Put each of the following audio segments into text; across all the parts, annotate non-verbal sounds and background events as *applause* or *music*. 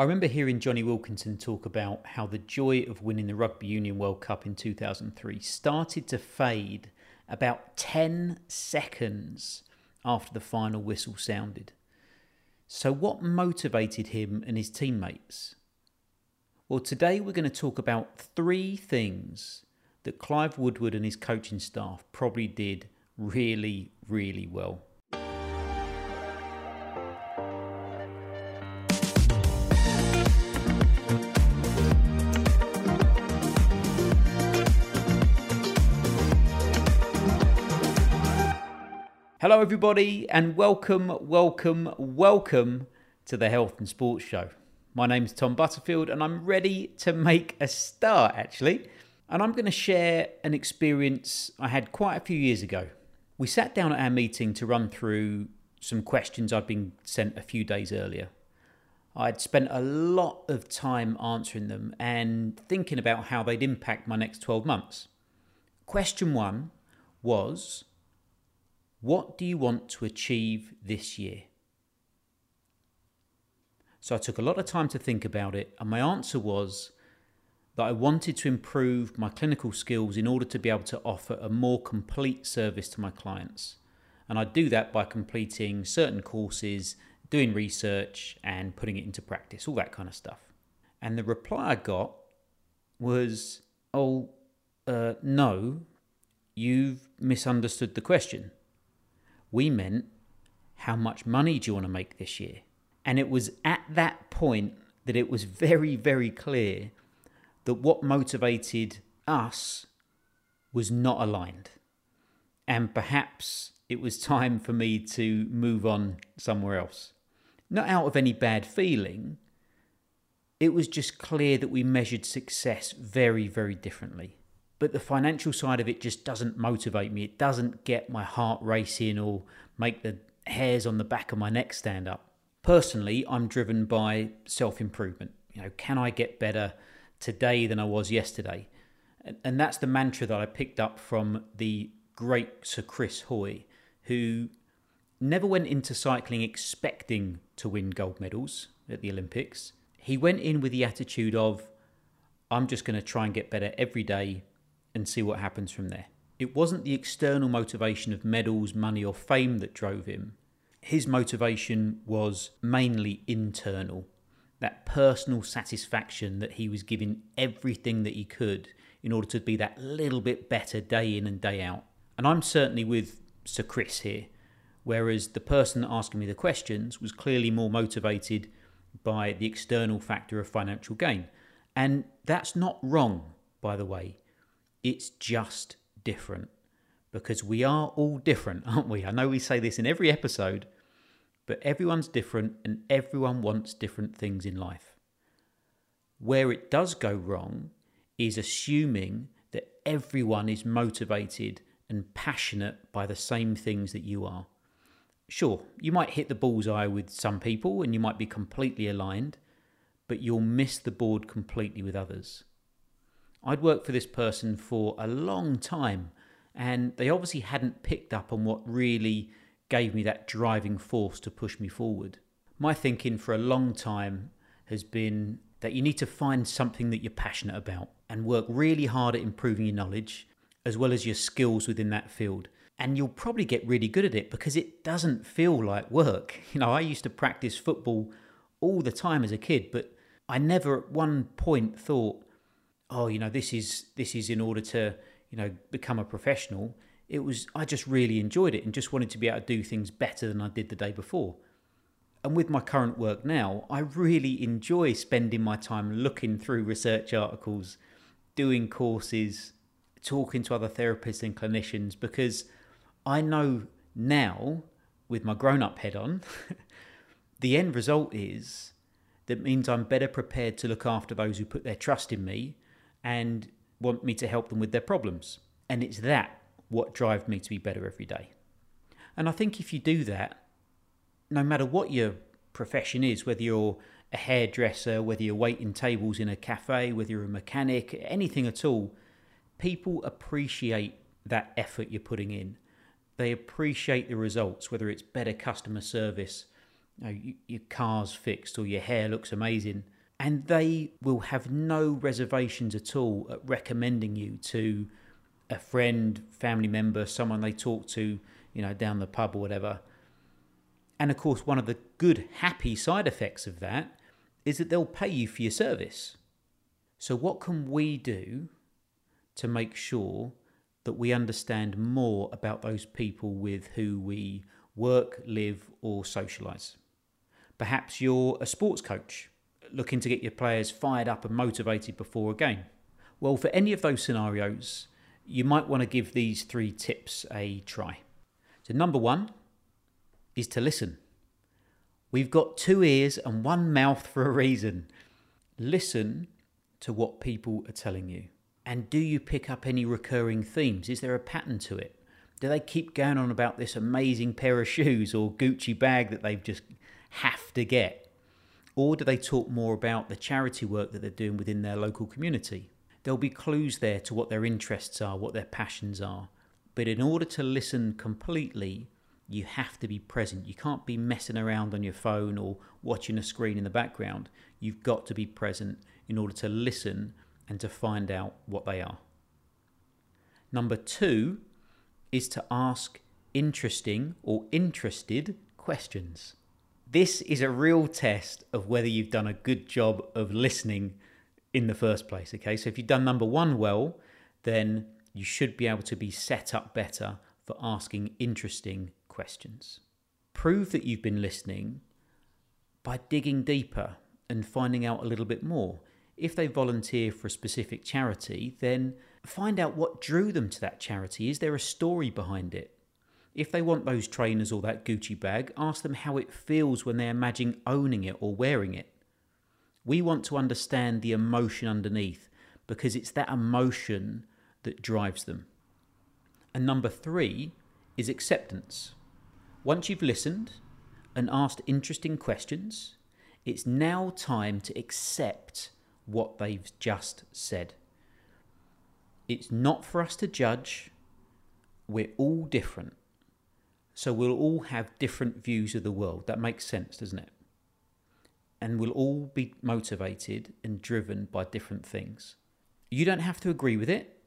I remember hearing Jonny Wilkinson talk about how the joy of winning the Rugby Union World Cup in 2003 started to fade about 10 seconds after the final whistle sounded. So, what motivated him and his teammates? Well, today we're going to talk about three things that Clive Woodward and his coaching staff probably did really, really well. Hello, everybody, and welcome, welcome, welcome to the Health and Sports Show. My name's Tom Butterfield, and I'm ready to make a start actually. And I'm going to share an experience I had quite a few years ago. We sat down at our meeting to run through some questions I'd been sent a few days earlier. I'd spent a lot of time answering them and thinking about how they'd impact my next 12 months. Question one was what do you want to achieve this year? So I took a lot of time to think about it, and my answer was that I wanted to improve my clinical skills in order to be able to offer a more complete service to my clients. And I do that by completing certain courses, doing research, and putting it into practice, all that kind of stuff. And the reply I got was, Oh, uh, no, you've misunderstood the question we meant how much money do you want to make this year? And it was at that point that it was very, very clear that what motivated us was not aligned. And perhaps it was time for me to move on somewhere else. Not out of any bad feeling, it was just clear that we measured success very, very differently but the financial side of it just doesn't motivate me. It doesn't get my heart racing or make the hairs on the back of my neck stand up. Personally, I'm driven by self improvement. You know, can I get better today than I was yesterday? And, and that's the mantra that I picked up from the great Sir Chris Hoy, who never went into cycling expecting to win gold medals at the Olympics. He went in with the attitude of, I'm just going to try and get better every day and see what happens from there. It wasn't the external motivation of medals, money, or fame that drove him. His motivation was mainly internal that personal satisfaction that he was giving everything that he could in order to be that little bit better day in and day out. And I'm certainly with Sir Chris here, whereas the person asking me the questions was clearly more motivated by the external factor of financial gain. And that's not wrong, by the way. It's just different because we are all different, *laughs* aren't we? I know we say this in every episode, but everyone's different and everyone wants different things in life. Where it does go wrong is assuming that everyone is motivated and passionate by the same things that you are. Sure, you might hit the bullseye with some people and you might be completely aligned, but you'll miss the board completely with others. I'd worked for this person for a long time, and they obviously hadn't picked up on what really gave me that driving force to push me forward. My thinking for a long time has been that you need to find something that you're passionate about and work really hard at improving your knowledge as well as your skills within that field. And you'll probably get really good at it because it doesn't feel like work. *laughs* You know, I used to practice football all the time as a kid, but I never at one point thought, oh, you know, this is this is in order to, you know, become a professional. It was I just really enjoyed it and just wanted to be able to do things better than I did the day before. And with my current work now, I really enjoy spending my time looking through research articles, doing courses, talking to other therapists and clinicians because I know now, with my grown up head on, *laughs* the end result is that means I'm better prepared to look after those who put their trust in me and want me to help them with their problems. And it's that what drives me to be better every day. And I think if you do that, no matter what your profession is, whether you're a hairdresser, whether you're waiting tables in a cafe, whether you're a mechanic, anything at all, people appreciate that effort you're putting in. They appreciate the results, whether it's better customer service, you know, your car's fixed or your hair looks amazing. And they will have no reservations at all at recommending you to a friend, family member, someone they talk to, you know, down the pub or whatever. And of course, one of the good, happy side effects of that is that they'll pay you for your service. So, what can we do to make sure that we understand more about those people with who we work, live, or socialise? Perhaps you're a sports coach looking to get your players fired up and motivated before a game. Well, for any of those scenarios, you might want to give these three tips a try. So, number one is to listen. We've got two ears and one mouth for a reason. Listen to what people are telling you. And do you pick up any recurring themes? Is there a pattern to it? Do they keep going on about this amazing pair of shoes or Gucci bag that they've just have to get? Or do they talk more about the charity work that they're doing within their local community? There'll be clues there to what their interests are, what their passions are. But in order to listen completely, you have to be present. You can't be messing around on your phone or watching a screen in the background. You've got to be present in order to listen and to find out what they are. Number two is to ask interesting or interested questions. This is a real test of whether you've done a good job of listening in the first place. Okay, so if you've done number one well, then you should be able to be set up better for asking interesting questions. Prove that you've been listening by digging deeper and finding out a little bit more. If they volunteer for a specific charity, then find out what drew them to that charity. Is there a story behind it? If they want those trainers or that Gucci bag, ask them how it feels when they imagine owning it or wearing it. We want to understand the emotion underneath because it's that emotion that drives them. And number three is acceptance. Once you've listened and asked interesting questions, it's now time to accept what they've just said. It's not for us to judge. We're all different. So we'll all have different views of the world. That makes sense, doesn't it? And we'll all be motivated and driven by different things. You don't have to agree with it.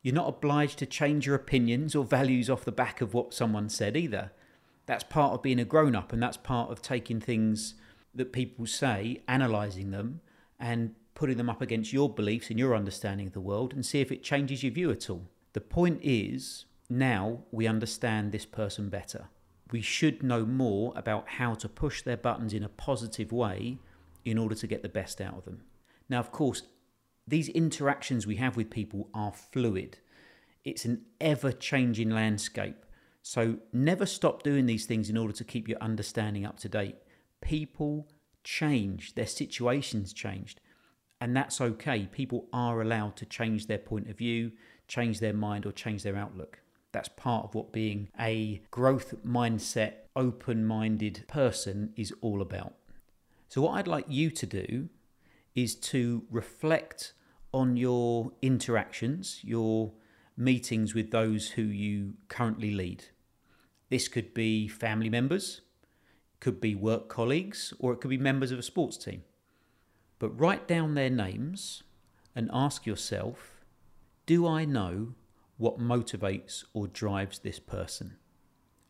You're not obliged to change your opinions or values off the back of what someone said either. That's part of being a grown up, and that's part of taking things that people say, analysing them, and putting them up against your beliefs and your understanding of the world and see if it changes your view at all. The point is, now we understand this person better. We should know more about how to push their buttons in a positive way in order to get the best out of them. Now, of course, these interactions we have with people are fluid. It's an ever changing landscape. So never stop doing these things in order to keep your understanding up to date. People change, their situations changed, and that's okay. People are allowed to change their point of view, change their mind, or change their outlook. That's part of what being a growth mindset, open minded person is all about. So, what I'd like you to do is to reflect on your interactions, your meetings with those who you currently lead. This could be family members, could be work colleagues, or it could be members of a sports team. But write down their names and ask yourself Do I know what motivates or drives this person?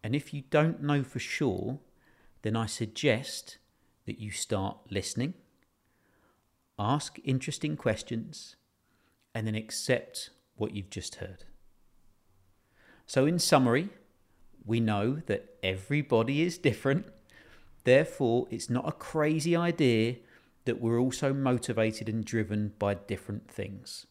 And if you don't know for sure, then I suggest that you start listening ask interesting questions, and then accept what you've just heard. So, in summary, we know that everybody is different. Therefore, it's not a crazy idea that we're also motivated and driven by different things.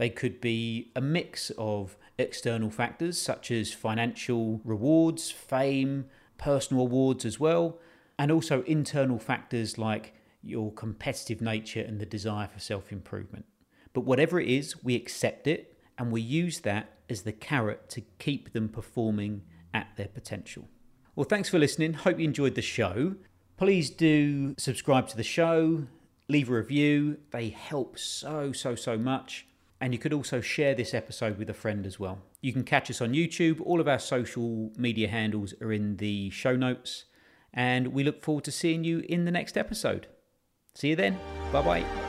They could be a mix of external factors such as financial rewards, fame, personal awards as well, and also internal factors like your competitive nature and the desire for self improvement. But whatever it is, we accept it and we use that as the carrot to keep them performing at their potential. Well, thanks for listening. Hope you enjoyed the show. Please do subscribe to the show, leave a review. They help so, so, so much. And you could also share this episode with a friend as well. You can catch us on YouTube. All of our social media handles are in the show notes. And we look forward to seeing you in the next episode. See you then. Bye bye.